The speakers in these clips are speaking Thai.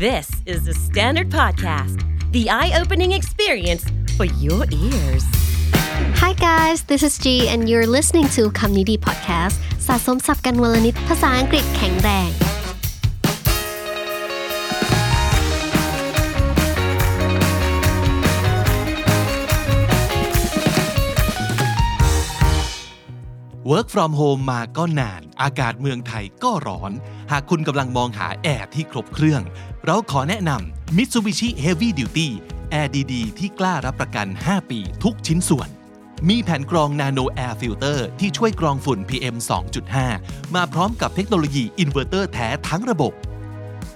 This is the Standard Podcast, the eye opening experience for your ears. Hi guys, this is G and you're listening to คำนี้ดี podcast สะสมสับกันวลนิดภาษาอังกฤษแข็งแรง Work from home มาก็นาน อากาศเมืองไทยก็ร้อน หากคุณกำลังมองหาแอร์ที่ครบเครื่อง เราขอแนะนำ Mitsubishi Heavy Duty แอร์ดีๆที่กล้ารับประกัน 5 ปีทุกชิ้นส่วน มีแผ่นกรอง Nano Air Filter ที่ช่วยกรองฝุ่น PM 2.5 มาพร้อมกับเทคโนโลยีอินเวอร์เตอร์แท้ทั้งระบบ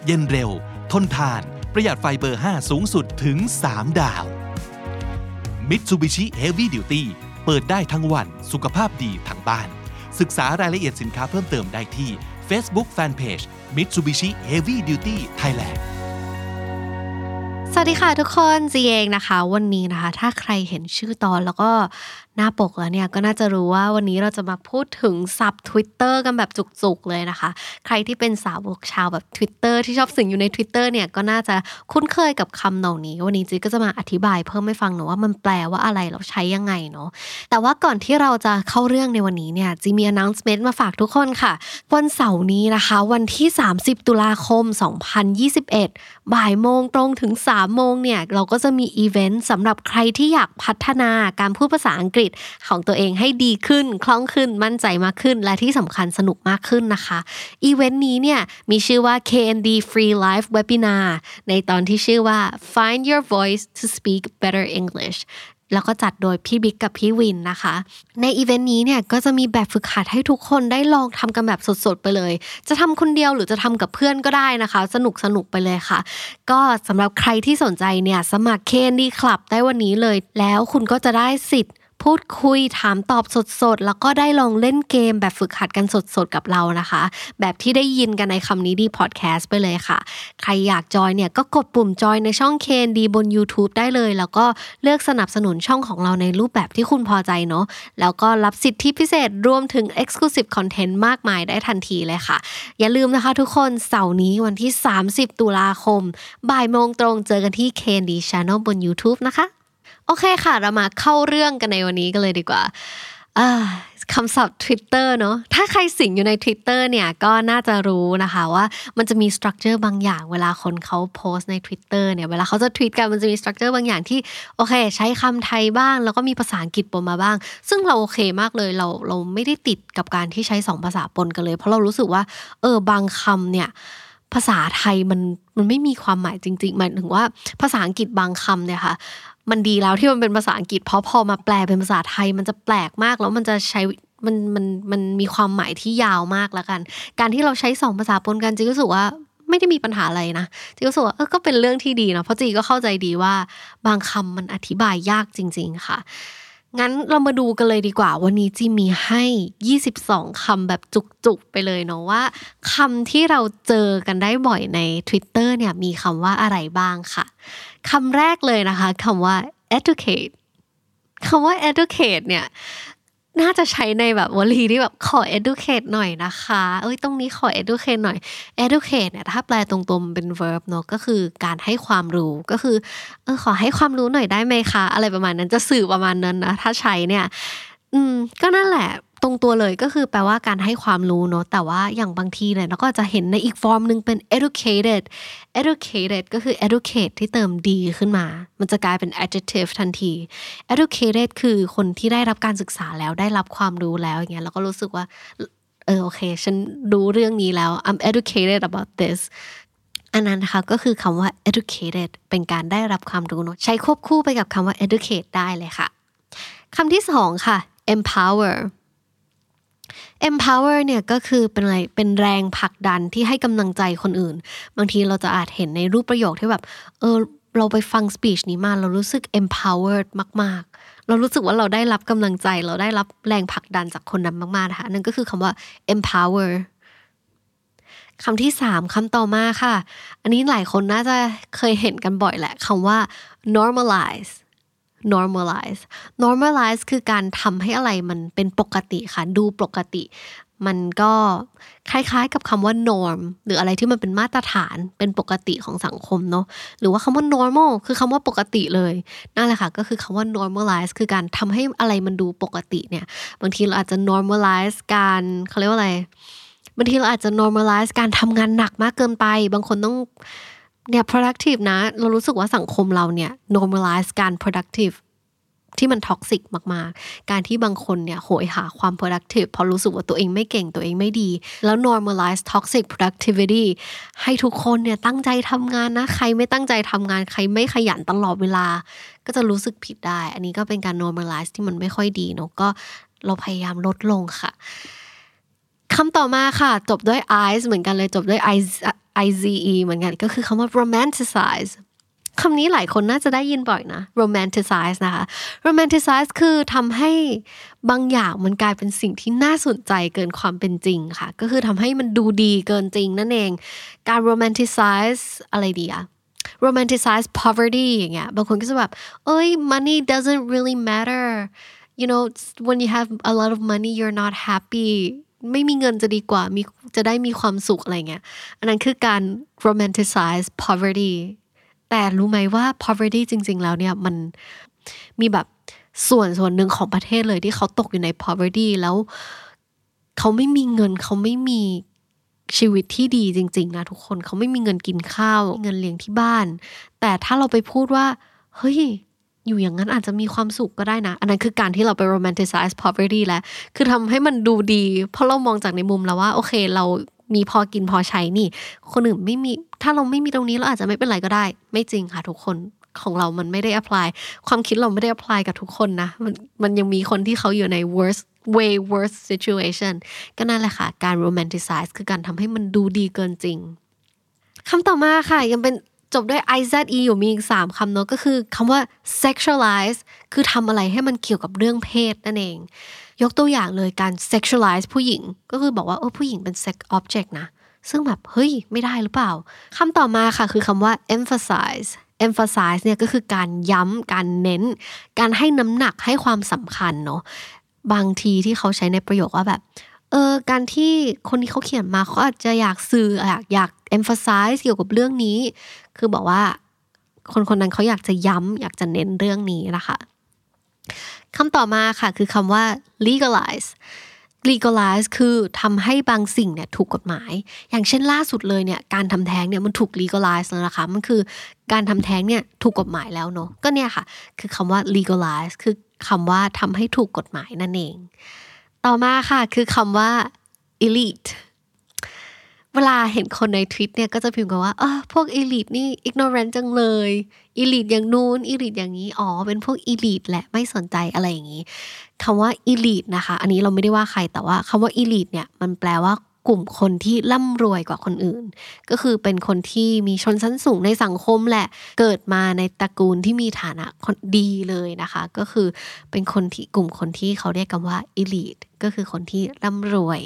เย็นเร็ว ทนทาน ประหยัดไฟเบอร์ 5 สูงสุดถึง 3 ดาว Mitsubishi Heavy Duty เปิดได้ทั้งวันสุขภาพดีทั้งบ้าน ศึกษารายละเอียดสินค้าเพิ่มเติมได้ที่ Facebook Fanpage Mitsubishi Heavy Duty Thailand สวัสดีค่ะทุกคนจีเองนะคะ วันนี้นะคะ ถ้าใครเห็นชื่อตอนแล้วก็ หน้าปกแล้วเนี่ยก็น่าจะรู้ว่าวันนี้เราจะมาพูดถึงซับ Twitter กันแบบจุกๆเลยนะคะ ใครที่เป็นสาวกชาวแบบ Twitter ที่ชอบสิ่งอยู่ใน Twitter เนี่ยก็น่าจะคุ้นเคยกับคำเหล่านี้ วันนี้จีก็จะมาอธิบายเพิ่มให้ฟังหนูว่ามันแปลว่าอะไรเราใช้ยังไงเนาะแต่ว่าก่อนที่เราจะเข้าเรื่องในวันนี้เนี่ยจีมี announcement มาฝากทุกคนค่ะ วันเสาร์นี้นะคะ วันที่ 30 ตุลาคม 2021 บ่ายโมงตรงถึง3โมงเนี่ยเราก็จะมีอีเวนต์สำหรับใครที่อยากพัฒนาการพูดภาษาอังกฤษของตัวเองให้ดีขึ้น คล่องขึ้น มั่นใจมากขึ้น และที่สำคัญสนุกมากขึ้นนะคะอีเวนต์นี้เนี่ยมีชื่อว่า KND Free Live Webinar ในตอนที่ชื่อว่า Find Your Voice to Speak Better English แล้วก็จัดโดยพี่บิ๊กกับพี่วินนะคะ ในอีเวนต์นี้เนี่ยก็จะมีแบบฝึกหัดให้ทุกคนได้ลองทำกันแบบสดๆไปเลย จะทำคนเดียวหรือจะทำกับเพื่อนก็ได้นะคะ สนุกสนุกไปเลยค่ะ ก็สำหรับใครที่สนใจเนี่ยสมัคร KND Club ได้วันนี้เลย แล้วคุณก็จะได้สิทธิ์ พูดคุยถามตอบสดๆ แล้วก็ได้ลองเล่นเกมแบบฝึกหัดกันสดๆ กับเรานะคะ แบบที่ได้ยินกันในคำนี้ดีพอดแคสต์ไปเลยค่ะ ใครอยากจอยเนี่ยก็กดปุ่มจอยในช่อง KND บน YouTube ได้เลย แล้วก็เลือกสนับสนุนช่องของเราในรูปแบบที่คุณพอใจเนาะแล้วก็รับสิทธิพิเศษรวมถึง Exclusive Content มากมายได้ทันทีเลยค่ะ อย่าลืมนะคะทุกคนเสาร์นี้วันที่ 30 ตุลาคม บ่ายโมงตรงเจอกันที่ KND Channel บน YouTube นะคะ โอเคค่ะ เรามาเข้าเรื่องกันในวันนี้กันเลยดีกว่าคำศัพท์ Twitter เนอะถ้าใครสิงอยู่ใน Twitter เนี่ยก็น่าจะรู้นะคะว่ามันจะมี structure บางอย่างเวลาคนเขาโพสต์ใน Twitter เนี่ยเวลาเขาจะทวีตกันมันจะมี structure บางอย่างที่โอเค ใช้คำไทยบ้าง แล้วก็มีภาษาอังกฤษปนมาบ้าง ซึ่งเราโอเคมากเลยเราเราไม่ได้ติดกับการที่ใช้สองภาษาปนกันเลย เพราะเรารู้สึกว่าเออบางคำเนี่ยภาษาไทยมันมันไม่มีความหมายจริงๆหมายถึงว่าภาษาอังกฤษบางคำเนี่ยค่ะ มันดีแล้วที่มันเป็นภาษาอังกฤษเพราะพอมาแปลเป็นภาษาไทย มันจะแปลกมากแล้วมันจะใช้มันมันมันมีความหมายที่ยาวมากแล้วกัน การที่เราใช้สองภาษาปนกันจีรู้สึกว่าไม่ได้มีปัญหาอะไรนะจีรู้สึกว่าเออก็เป็นเรื่องที่ดีนะเพราะจีก็เข้าใจดีว่าบางคำมันอธิบายยากจริง ๆ ค่ะ งั้นเรามาดูกันเลยดีกว่า วันนี้จีมีให้ 22คำแบบจุกๆ ไปเลยเนาะว่าคำที่เราเจอกันได้บ่อยใน Twitter เนี่ยมีคำว่าอะไรบ้างค่ะคำแรกเลยนะคะคำว่า educate คำว่า educate เนี่ย น่าจะใช้ในแบบวลีที่แบบขอ educate หน่อยนะคะ เอ้ยตรงนี้ขอ educate หน่อย educate เนี่ยถ้าแปลตรงๆเป็น verb เนาะก็คือการให้ความรู้ก็คือเออขอให้ความรู้หน่อยได้ไหมคะ อะไรประมาณนั้นจะสื่อประมาณนั้นนะถ้าใช้เนี่ย อืมก็นั่นแหละ ตรงตัวเลยก็คือแปลว่าการให้ความรู้เนอะแต่ว่าอย่างบางทีเนี่ยเราก็จะเห็นในอีกฟอร์มหนึ่งเป็น educated educated ก็คือ educate ที่เติมดีขึ้นมา มันจะกลายเป็น adjective ทันที educated คือคนที่ได้รับการศึกษาแล้วได้รับความรู้แล้วอย่างเงี้ยเราก็รู้สึกว่าเออโอเค ฉันรู้เรื่องนี้แล้ว I'm educated about this อันนั้นนะคะก็คือคำว่า educated เป็นการได้รับความรู้เนอะใช้ควบคู่ไปกับคำว่า educate ได้เลยค่ะคำที่สองค่ะ empower empower เนี่ยก็คือเป็นอะไรเป็นแรงผลักดันที่ให้กำลังใจคนอื่น บางทีเราจะอาจเห็นในรูปประโยคที่แบบเออเราไปฟัง speech นี้มาเรารู้สึก empowered มาก ๆ เรารู้สึกว่าเราได้รับกำลังใจ เราได้รับแรงผลักดันจากคนนั้นมากๆนะคะนั่นก็คือคำว่า empower คำที่สามคำต่อมาค่ะ อันนี้หลายคนน่าจะเคยเห็นกันบ่อยแหละคำว่า normalize normalize normalize คือการทำให้อะไรมันเป็นปกติค่ะ ดูปกติ มันก็คล้ายๆกับคำว่า norm หรืออะไรที่มันเป็นมาตรฐานเป็นปกติของสังคมเนาะหรือว่าคำว่า normal คือคำว่าปกติเลยนั่นแหละค่ะก็คือคำว่า normalize คือการทำให้อะไรมันดูปกติเนี่ยบางทีเราอาจจะ normalize การเขาเรียกว่าอะไรบางทีเราอาจจะ normalize การทำงานหนักมากเกินไป บางคนต้อง เนี่ย productive นะ เรารู้สึกว่าสังคมเราเนี่ย normalize การ productive ที่มัน toxic มากๆ การที่บางคนเนี่ยโหยหาความ productive เพราะรู้สึกว่าตัวเองไม่เก่งตัวเองไม่ดี แล้ว normalize toxic productivity ให้ทุกคนเนี่ยตั้งใจทำงานนะ ใครไม่ตั้งใจทำงาน ใครไม่ขยันตลอดเวลา ก็จะรู้สึกผิดได้ อันนี้ก็เป็นการ normalize ที่มันไม่ค่อยดีเนาะ ก็เราพยายามลดลงค่ะคำต่อมาค่ะ จบด้วย ize เหมือนกันเลยจบด้วย ize i z e เหมือนกันก็คือคำว่า romanticize คำนี้หลายคนน่าจะได้ยินบ่อยนะ romanticize นะคะ romanticize คือทำให้บางอย่างมันกลายเป็นสิ่งที่น่าสนใจเกินความเป็นจริงค่ะ ก็คือทำให้มันดูดีเกินจริงนั่นเอง การ romanticize อะไรดีอะ romanticize poverty อย่างเงี้ยบางคนก็จะแบบ เอ้ย money doesn't really matter you know when you have a lot of money you're not happy ไม่มีเงินจะดีกว่ามีจะได้มีความสุขอะไรเงี้ยอันนั้นคือการ romanticize poverty แต่รู้ไหมว่า poverty จริง ๆ แล้วเนี่ยมันมีแบบส่วนส่วนหนึ่งของประเทศเลยที่เขาตกอยู่ใน poverty แล้วเขาไม่มีเงินเขาไม่มีชีวิตที่ดีจริง ๆ นะทุกคนเขาไม่มีเงินกินข้าว เงินเลี้ยงที่บ้าน แต่ถ้าเราไปพูดว่า เฮ้ย อยู่อย่างนั้นอาจจะมีความสุขก็ได้นะ อันนั้นคือการที่เราไป romanticize poverty แล้ว คือทำให้มันดูดี เพราะเรามองจากในมุมแล้วว่า โอเค เรามีพอกินพอใช้นี่ คนอื่นไม่มี ถ้าเราไม่มีตรงนี้เราอาจจะไม่เป็นไรก็ได้ ไม่จริงค่ะทุกคนของเรามันไม่ได้ apply ความคิดเราไม่ได้ apply กับทุกคนนะ มันมันยังมีคนที่เขาอยู่ใน worst way worst situation ก็นั่นแหละค่ะ การ romanticize คือการทำให้มันดูดีเกินจริงคำต่อมาค่ะยังเป็น จบด้วย i z e อยู่มีอีกสามคำเนาะก็คือคำว่า sexualize คือทำอะไรให้มันเกี่ยวกับเรื่องเพศนั่นเอง ยกตัวอย่างเลยการ sexualize ผู้หญิง ก็คือบอกว่าเออผู้หญิงเป็น sex object นะ ซึ่งแบบ เฮ้ย ไม่ได้หรือเปล่าคำต่อมาค่ะคือคำว่า emphasize emphasize เนี่ยก็คือการย้ำการเน้น การให้น้ำหนักให้ความสำคัญเนาะบางทีที่เขาใช้ในประโยคว่าแบบเออการที่คนที่เขาเขียนมาเขาอาจจะอยากสื่ออยากอยาก emphasize เกี่ยวกับเรื่องนี้ คือบอกว่าคนคนนั้นเขาอยากจะย้ำอยากจะเน้นเรื่องนี้นะคะคำต่อมาค่ะคือคำว่า legalize legalize คือทำให้บางสิ่งเนี่ยถูกกฎหมาย อย่างเช่นล่าสุดเลยเนี่ยการทำแท้งเนี่ยมันถูก legalize แล้วนะคะ มันคือการทำแท้งเนี่ยถูกกฎหมายแล้วเนาะ ก็เนี่ยค่ะ คือคำว่า legalize คือคำว่าทำให้ถูกกฎหมายนั่นเอง ต่อมาค่ะคือคำว่า elite เวลาเห็นคนในทวิตเนี่ยก็จะพิมพ์กันว่าเออพวกอีลิทนี่ ignorant จังเลยอีลิทอย่างนู้นอีลิทอย่างนี้อ๋อเป็นพวกอีลิทแหละไม่สนใจอะไรอย่างนี้คำว่าอีลิทนะคะ อันนี้เราไม่ได้ว่าใครแต่ว่าคำว่าอีลิทเนี่ยมันแปลว่ากลุ่มคนที่ร่ำรวยกว่าคนอื่น ก็คือเป็นคนที่มีชนชั้นสูงในสังคมแหละ เกิดมาในตระกูลที่มีฐานะดีเลยนะคะ ก็คือเป็นคนที่กลุ่มคนที่เขาเรียกกันว่าอีลิทก็คือคนที่ร่ำรวย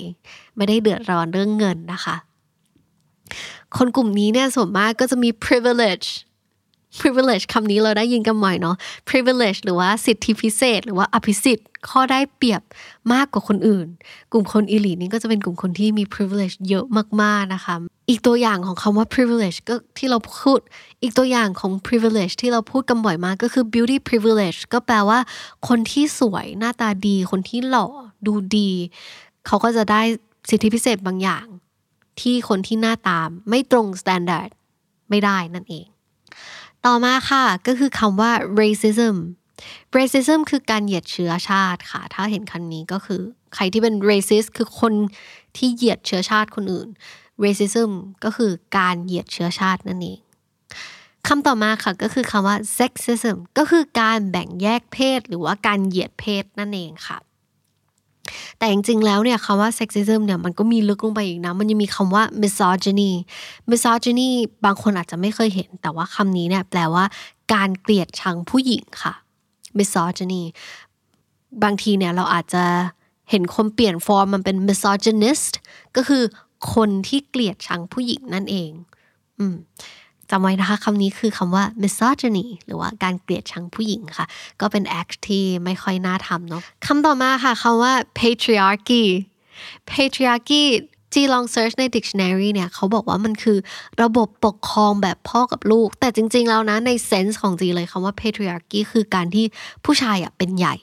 ไม่ได้เดือดร้อนเรื่องเงินนะคะ คนกลุ่มนี้เนี่ยส่วนมากก็จะมี privilege privilege คำนี้เราได้ยินกันบ่อยเนาะ privilege หรือว่าสิทธิพิเศษ หรือว่าอภิสิทธิ์ ข้อได้เปรียบมากกว่าคนอื่น กลุ่มคนอีลีนี่ก็จะเป็นกลุ่มคนที่มี privilege เยอะมากๆนะคะ อีกตัวอย่างของคำว่า privilege ก็ที่เราพูด อีกตัวอย่างของ privilege ที่เราพูดกันบ่อยมากก็คือ beauty privilege ก็แปลว่า คนที่สวยหน้าตาดี คนที่หล่อดูดี เขาก็จะได้สิทธิพิเศษบางอย่าง ที่คนที่หน้าตาไม่ตรง standard ไม่ได้นั่นเอง ต่อมาค่ะก็คือคำว่า racism racism คือการเหยียดเชื้อชาติค่ะ ถ้าเห็นคำนี้ก็คือ ใครที่เป็น racist คือคนที่เหยียดเชื้อชาติคนอื่น racism ก็คือการเหยียดเชื้อชาตินั่นเองคำต่อมาค่ะก็คือคำว่า sexism ก็คือการแบ่งแยกเพศหรือว่าการเหยียดเพศนั่นเองค่ะ แต่จริงๆแล้วเนี่ยคำว่า sexism เนี่ยมันก็มีลึกลงไปอีกนะ มันยังมีคำว่า misogyny misogyny บางคนอาจจะไม่เคยเห็น แต่ว่าคำนี้เนี่ยแปลว่าการเกลียดชังผู้หญิงค่ะ misogyny บางทีเนี่ยเราอาจจะเห็นคนเปลี่ยนฟอร์มมันเป็น misogynist ก็คือคนที่เกลียดชังผู้หญิงนั่นเอง อืม จำไว้นะคะคำนี้คือคำว่า misogyny หรือว่าการเกลียดชังผู้หญิงค่ะ ก็เป็น act ที่ไม่ค่อยน่าทำเนาะคำต่อมาค่ะคำว่า patriarchy patriarchy จีลองเซิร์ชใน dictionary เนี่ยเขาบอกว่ามันคือระบบปกครองแบบพ่อกับลูก แต่จริง ๆ แล้วนะ ในเซนส์ของจีเลยคำว่า patriarchy คือการที่ผู้ชายอะเป็นใหญ่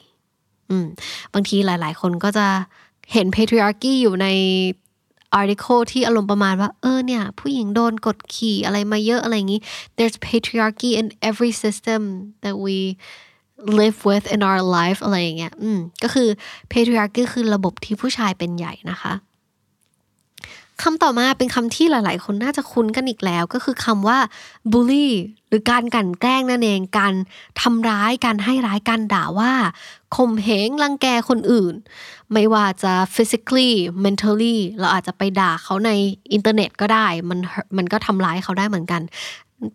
อืมบางทีหลาย ๆ คนก็จะเห็น patriarchy อยู่ใน article ที่อารมณ์ประมาณว่า เออเนี่ย ผู้หญิงโดนกดขี่อะไรมาเยอะอะไรอย่างนี้ there's patriarchy in every system that we live with in our life อะไรอย่างเงี้ย อืม ก็คือ patriarchy คือระบบที่ผู้ชายเป็นใหญ่นะคะ คำต่อมาเป็นคำที่หลาย ๆ คนน่าจะคุ้นกันอีกแล้ว ก็คือคำว่า bully หรือการกลั่นแกล้งนั่นเองการทำร้ายการให้ร้ายการด่าว่าข่มเหงรังแกคนอื่น ไม่ว่าจะ physically mentally เราอาจจะไปด่าเขาในอินเทอร์เน็ตก็ได้มันมันก็ทำร้ายเขาได้เหมือนกัน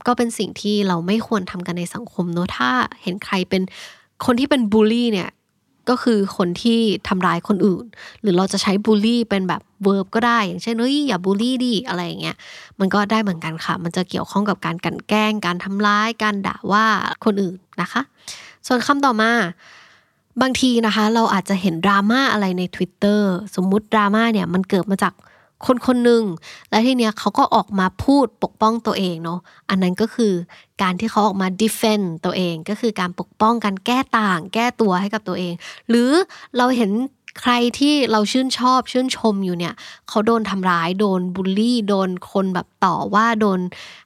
ก็เป็นสิ่งที่เราไม่ควรทำกันในสังคมเนอะถ้าเห็นใครเป็นคนที่เป็นบูลลี่เนี่ย ก็คือคนที่ทำร้ายคนอื่น หรือเราจะใช้บูลลี่เป็นแบบ verb ก็ได้ อย่างเช่นเฮ้ยอย่าบูลลี่ดิอะไรอย่างเงี้ยมันก็ได้เหมือนกันค่ะ มันจะเกี่ยวข้องกับการกลั่นแกล้ง การทำร้าย การด่าว่าคนอื่นนะคะ ส่วนคำต่อมาบางทีนะคะ เราอาจจะเห็นดราม่าอะไรใน Twitter สมมุติดราม่าเนี่ยมันเกิดมาจาก คนคนหนึ่งและทีเนี้ยเขาก็ออกมาพูดปกป้องตัวเองเนาะอันนั้นก็คือการที่เขาออกมา defend ตัวเอง ก็คือการปกป้องการแก้ต่าง แก้ตัวให้กับตัวเอง หรือเราเห็นใครที่เราชื่นชอบชื่นชมอยู่เนี่ยเขาโดนทำร้ายโดนบูลลี่ โดนคนแบบต่อว่าโดน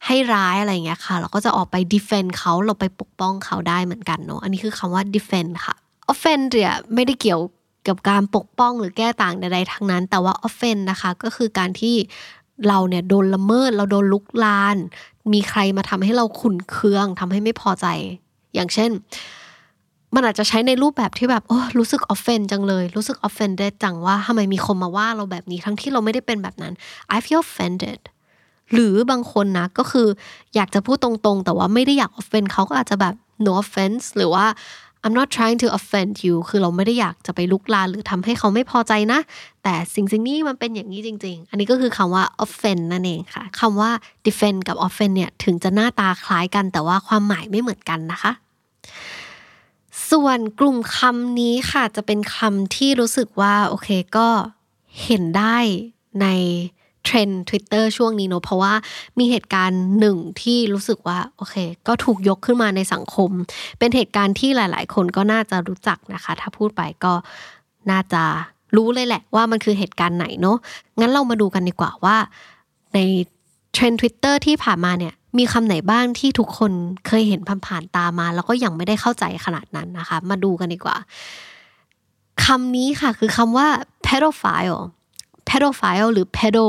ให้ร้ายอะไรเงี้ยค่ะ เราก็จะออกไป defend เขาเราไปปกป้องเขาได้เหมือนกันเนาะอันนี้คือคำว่า defend ค่ะ offend เนี่ยไม่ได้เกี่ยว กับการปกป้องหรือแก้ต่างใดๆทั้งนั้น แต่ว่า offend นะคะก็คือการที่เราเนี่ยโดนละเมิดเราโดนลุกลาน มีใครมาทำให้เราขุนเคืองทำให้ไม่พอใจ อย่างเช่น มันอาจจะใช้ในรูปแบบที่แบบโอ้รู้สึก offend จังเลย รู้สึก offended จังว่าทำไมมีคนมาว่าเราแบบนี้ทั้งที่เราไม่ได้เป็นแบบนั้น I feel offended หรือบางคนนะก็คืออยากจะพูดตรงๆ แต่ว่าไม่ได้อยาก offend เขาก็อาจจะแบบ no offense หรือว่า I'm not trying to offend you คือเราไม่ได้อยากจะไปลุกลานหรือทำให้เขาไม่พอใจนะ แต่สิ่งสิ่งนี้มันเป็นอย่างนี้จริง ๆ อันนี้ก็คือคำว่า offend นั่นเองค่ะคำว่า defend กับ offend เนี่ยถึงจะหน้าตาคล้ายกันแต่ว่าความหมายไม่เหมือนกันนะคะ ส่วนกลุ่มคำนี้ค่ะจะเป็นคำที่รู้สึกว่าโอเคก็เห็นได้ใน เทรนด์ Twitter ช่วงนี้เนอะเพราะว่ามีเหตุการณ์หนึ่งที่รู้สึกว่าโอเค ก็ถูกยกขึ้นมาในสังคม เป็นเหตุการณ์ที่หลาย ๆ คนก็น่าจะรู้จักนะคะ ถ้าพูดไปก็น่าจะรู้เลยแหละว่ามันคือเหตุการณ์ไหนเนอะงั้นเรามาดูกันดีกว่าว่าในเทรนด์ Twitter ที่ผ่านมาเนี่ยมีคำไหนบ้างที่ทุกคนเคยเห็นผ่านๆตามา แล้วก็ยังไม่ได้เข้าใจขนาดนั้นนะคะ มาดูกันดีกว่าคำนี้ค่ะคือคำว่า pedophile pedophile หรือ pedo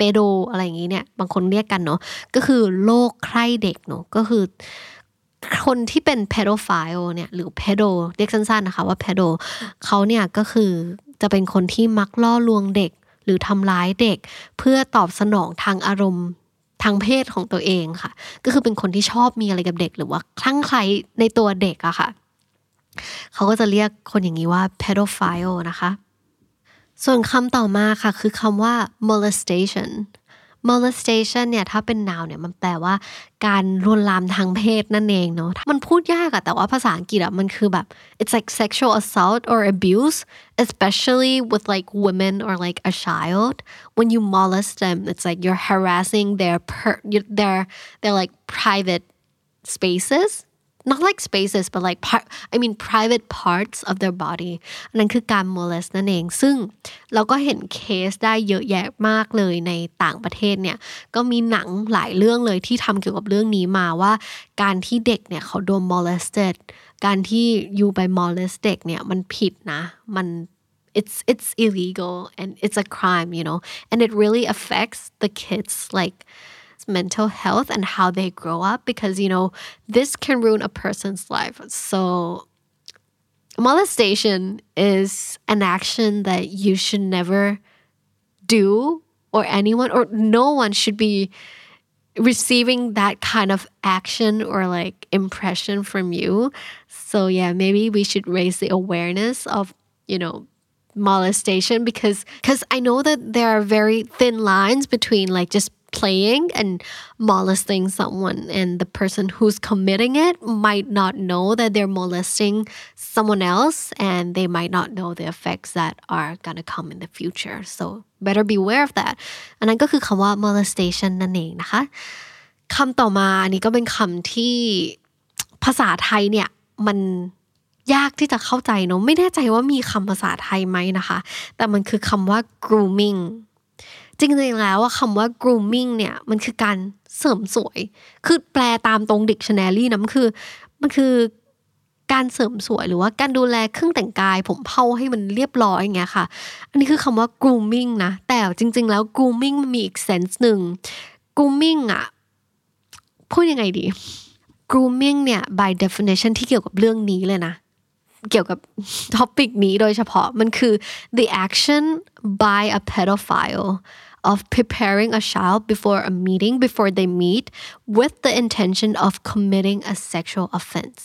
pedo อะไรอย่างนี้เนี่ยบางคนเรียกกันเนาะก็คือโรคใคร่เด็กเนาะก็คือ คนที่เป็น pedophile เนี่ยหรือ pedo เรียกสั้นๆนะคะว่า pedo เขาเนี่ยก็คือจะเป็นคนที่มักล่อลวงเด็กหรือทำร้ายเด็ก เพื่อตอบสนองทางอารมณ์ทางเพศของตัวเองค่ะ ก็คือเป็นคนที่ชอบมีอะไรกับเด็ก หรือว่าคลั่งไคล้ในตัวเด็กอะค่ะ เขาก็จะเรียกคนอย่างนี้ว่า pedophile นะคะ ส่วนคำต่อมาค่ะคือคำว่า molestation molestation เนี่ยถ้าเป็น noun เนี่ยมันแปลว่าการลวนลามทางเพศนั่นเองเนาะมันพูดยากอะแต่ว่าภาษาอังกฤษอะมันคือแบบ it's like sexual assault or abuse especially with like women or like a child when you molest them it's like you're harassing their per their their like private spaces not like spaces but like part I mean private parts of their body นั่นคือการ molest นั่นเอง ซึ่งเราก็เห็นเคสได้เยอะแยะมากเลยในต่างประเทศเนี่ยก็มีหนังหลายเรื่องเลยที่ทำเกี่ยวกับเรื่องนี้มาว่า การที่เด็กเนี่ยเขาโดน molested การที่อยู่ไป molest เด็กเนี่ยมันผิดนะมัน it's it's illegal and it's a crime you know and it really affects the kids like mental health and how they grow up because you know this can ruin a person's life. So molestation is an action that you should never do or anyone or no one should be receiving that kind of action or like impression from you. So yeah maybe we should raise the awareness of you know molestation because because i know that there are very thin lines between like just playing and molesting someone and the person who's committing it might not know that they're molesting someone else and they might not know the effects that are gonna come in the future so better beware of that อันนั้นก็คือคำว่า molestation นั่นเองนะคะคำต่อมาอันนี้ก็เป็นคำที่ภาษาไทยเนี่ยมันยากที่จะเข้าใจเนาะไม่แน่ใจว่ามีคำภาษาไทยไหมนะคะ แต่มันคือคำว่า grooming จริงๆแล้วคำว่า grooming เนี่ยมันคือการเสริมสวย คือแปลตามตรง dictionary นะมันคือมันคือการเสริมสวยหรือว่าการดูแลเครื่องแต่งกาย ผมเผาให้มันเรียบร้อยอย่างเงี้ยค่ะ อันนี้คือคำว่า grooming นะ แต่จริง ๆ แล้ว grooming มันมีอีก sense หนึ่ง grooming อะพูดยังไงดี grooming เนี่ย by definition ที่เกี่ยวกับเรื่องนี้เลยนะ เกี่ยวกับท็อปิกนี้โดยเฉพาะมันคือ the action by a pedophile of preparing a child before a meeting before they meet with the intention of committing a sexual offense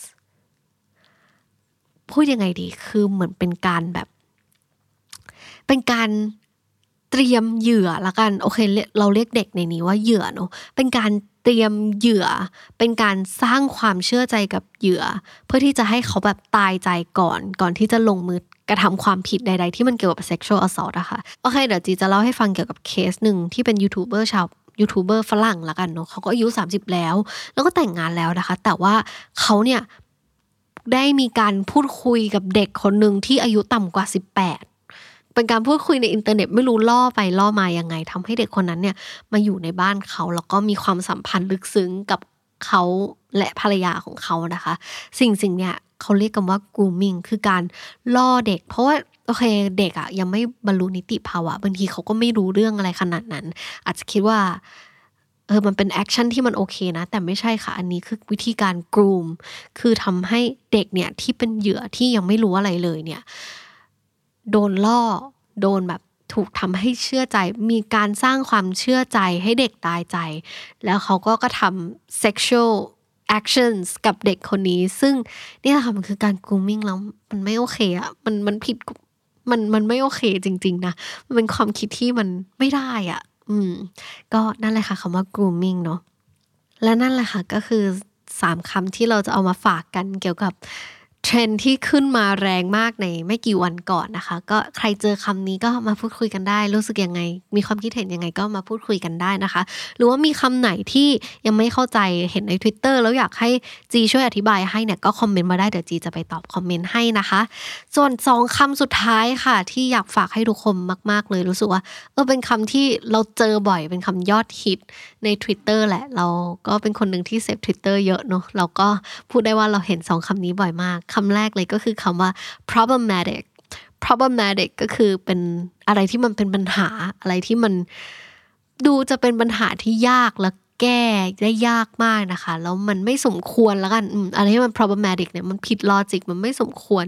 พูดยังไงดีคือเหมือนเป็นการแบบ เป็นการเตรียมเหยื่อละกันโอเคเราเรียกเด็กในนี้ว่าเหยื่อเนอะเป็นการ เตรียมเหยื่อ เป็นการสร้างความเชื่อใจกับเหยื่อ เพื่อที่จะให้เขาแบบตายใจก่อน ก่อนที่จะลงมือกระทำความผิดใด ๆ ที่มันเกี่ยวกับ sexual assault อะค่ะโอเคเดี๋ยวจีจะเล่าให้ฟังเกี่ยวกับเคสหนึ่งที่เป็นยูทูบเบอร์ชาวยูทูบเบอร์ฝรั่งละกันเนาะเขาก็อายุ 30 แล้ว แล้วก็แต่งงานแล้วนะคะ แต่ว่าเขาเนี่ยได้มีการพูดคุยกับเด็กคนหนึ่งที่อายุต่ำกว่า 18 เป็นการพูดคุยในอินเทอร์เน็ตไม่รู้ล่อไปล่อมายังไงทำให้เด็กคนนั้นเนี่ยมาอยู่ในบ้านเขาแล้วก็มีความสัมพันธ์ลึกซึ้งกับเขาและภรรยาของเขานะคะ สิ่งสิ่งเนี่ยเขาเรียกกันว่า grooming คือการล่อเด็ก เพราะว่าโอเคเด็กอะยังไม่บรรลุนิติภาวะบางทีเขาก็ไม่รู้เรื่องอะไรขนาดนั้น อาจจะคิดว่าเออมันเป็น action ที่มันโอเคนะ แต่ไม่ใช่ค่ะอันนี้คือวิธีการ groom คือทำให้เด็กเนี่ยที่เป็นเหยื่อที่ยังไม่รู้อะไรเลยเนี่ย โดนล่อ โดนแบบถูกทำให้เชื่อใจ มีการสร้างความเชื่อใจให้เด็กตายใจ แล้วเขาก็กระทำ sexual actions กับเด็กคนนี้ ซึ่งนี่แหละค่ะมันคือการ grooming แล้วมันไม่โอเคอะมันมันผิดมันมันไม่โอเคจริง ๆ นะ มันเป็นความคิดที่มันไม่ได้อะอืม ก็นั่นแหละค่ะคำว่า grooming เนาะและนั่นแหละค่ะก็คือสามคำที่เราจะเอามาฝากกันเกี่ยวกับ เทรนที่ขึ้นมาแรงมากในไม่กี่วันก่อนนะคะ ก็ใครเจอคำนี้ก็มาพูดคุยกันได้ รู้สึกยังไง มีความคิดเห็นยังไงก็มาพูดคุยกันได้นะคะ หรือว่ามีคำไหนที่ยังไม่เข้าใจเห็นใน Twitter แล้วอยากให้จีช่วยอธิบายให้เนี่ยก็คอมเมนต์มาได้เดี๋ยวจีจะไปตอบคอมเมนต์ให้นะคะ ส่วนสองคำสุดท้ายค่ะ ที่อยากฝากให้ทุกคนมาก ๆ เลยรู้สึกว่าเออเป็นคำที่เราเจอบ่อยเป็นคำยอดฮิตใน Twitter แหละ เราก็เป็นคนหนึ่งที่เซฟ Twitter เยอะเนอะเราก็พูดได้ว่าเราเห็นสองคำนี้บ่อยมากคำแรกเลยก็คือคำว่า problematic problematic ก็คือเป็นอะไรที่มันเป็นปัญหาอะไรที่มันดูจะเป็นปัญหาที่ยากและแก้ได้ยากมากนะคะ แล้วมันไม่สมควรแล้วกันอะไรที่มัน problematic เนี่ยมันผิดลอจิกมันไม่สมควร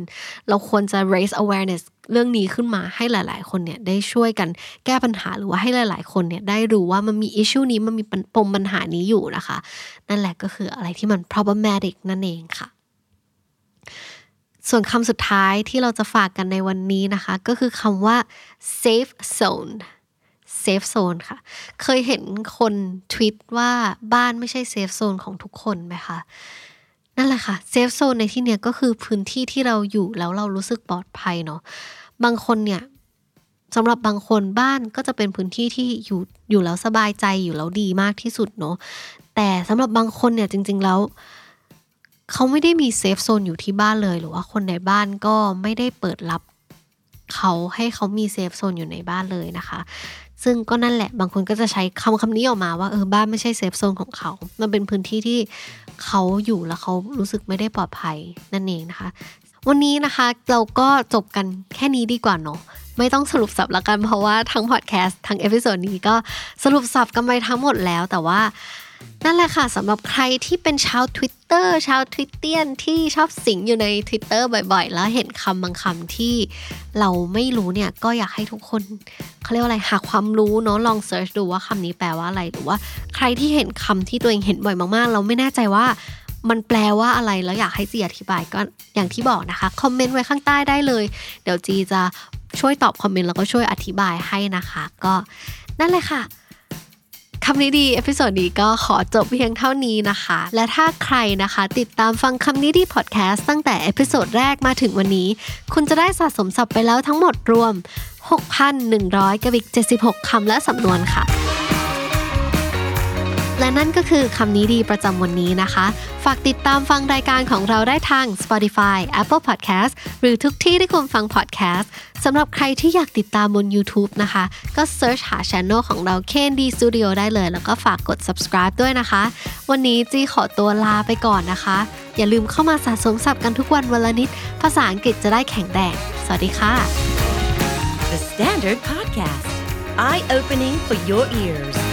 เราควรจะ raise awareness เรื่องนี้ขึ้นมาให้หลาย ๆ คนเนี่ยได้ช่วยกันแก้ปัญหาหรือว่าให้หลาย ๆ คนเนี่ยได้รู้ว่ามันมี issue นี้มันมีปมปัญหานี้อยู่นะคะ นั่นแหละก็คืออะไรที่มัน problematic นั่นเองค่ะ ส่วนคำสุดท้ายที่เราจะฝากกันในวันนี้นะคะ ก็คือคำว่า safe zone safe zone ค่ะ เคยเห็นคนทวิตว่าบ้านไม่ใช่ safe zone ของทุกคนไหมคะ นั่นแหละค่ะ safe zone ในที่เนี้ยก็คือพื้นที่ที่เราอยู่แล้วเรารู้สึกปลอดภัยเนาะ บางคนเนี่ยสำหรับบางคนบ้านก็จะเป็นพื้นที่ที่อยู่อยู่แล้วสบายใจอยู่แล้วดีมากที่สุดเนาะ แต่สำหรับบางคนเนี่ยจริง ๆแล้ว เขาไม่ได้มี safe zone อยู่ที่บ้านเลยหรือว่าคนในบ้านก็ไม่ได้เปิดรับเขาให้เขามี safe zone อยู่ในบ้านเลยนะคะ ซึ่งก็นั่นแหละบางคนก็จะใช้คำคำนี้ออกมาว่าเออบ้านไม่ใช่ safe zone ของเขา มันเป็นพื้นที่ที่เขาอยู่แล้วเขารู้สึกไม่ได้ปลอดภัยนั่นเองนะคะ วันนี้นะคะเราก็จบกันแค่นี้ดีกว่าเนาะไม่ต้องสรุปศัพท์ละกันเพราะว่าทั้งพอดแคสต์ทั้ง episode นี้ก็สรุปศัพท์กันไปทั้งหมดแล้วแต่ว่า นั่นแหละค่ะสำหรับใครที่เป็นชาว Twitter ชาวทวิตเตียนที่ชอบสิงอยู่ใน Twitter บ่อยๆ แล้วเห็นคำบางคำที่เราไม่รู้เนี่ย ก็อยากให้ทุกคนเขาเรียกว่าอะไรหาความรู้เนาะลอง search ดูว่าคำนี้แปลว่าอะไรหรือว่า ใครที่เห็นคำที่ตัวเองเห็นบ่อยมากๆ เราไม่แน่ใจว่ามันแปลว่าอะไรแล้วอยากให้จีอธิบายก็อย่างที่บอกนะคะคอมเมนต์ไว้ข้างใต้ได้เลย เดี๋ยวจีจะช่วยตอบคอมเมนต์แล้วก็ช่วยอธิบายให้นะคะ ก็นั่นเลยค่ะ คำนี้ดี episode นี้ก็ขอจบเพียงเท่านี้นะคะ และถ้าใครนะคะติดตามฟังคำนี้ดีพอดแคสต์ตั้งแต่ episode แรกมาถึงวันนี้ คุณจะได้สะสมศัพท์ไปแล้วทั้งหมดรวม 6,100กับอีก76คำและสำนวนค่ะ และนั่นก็คือคำนี้ดีประจำวันนี้นะคะ ฝากติดตามฟังรายการของเราได้ทาง Spotify Apple Podcast หรือทุกที่ที่คุณฟัง podcast สำหรับใครที่อยากติดตามบน YouTube นะคะ ก็ search หา channel ของเรา KND Studio ได้เลย แล้วก็ฝากกด subscribe ด้วยนะคะ วันนี้จีขอตัวลาไปก่อนนะคะ อย่าลืมเข้ามาสะสมศัพท์กันทุกวันวันละนิด ภาษาอังกฤษจะได้แข็งแรงสวัสดีค่ะ The Standard Podcast, eye opening for your ears.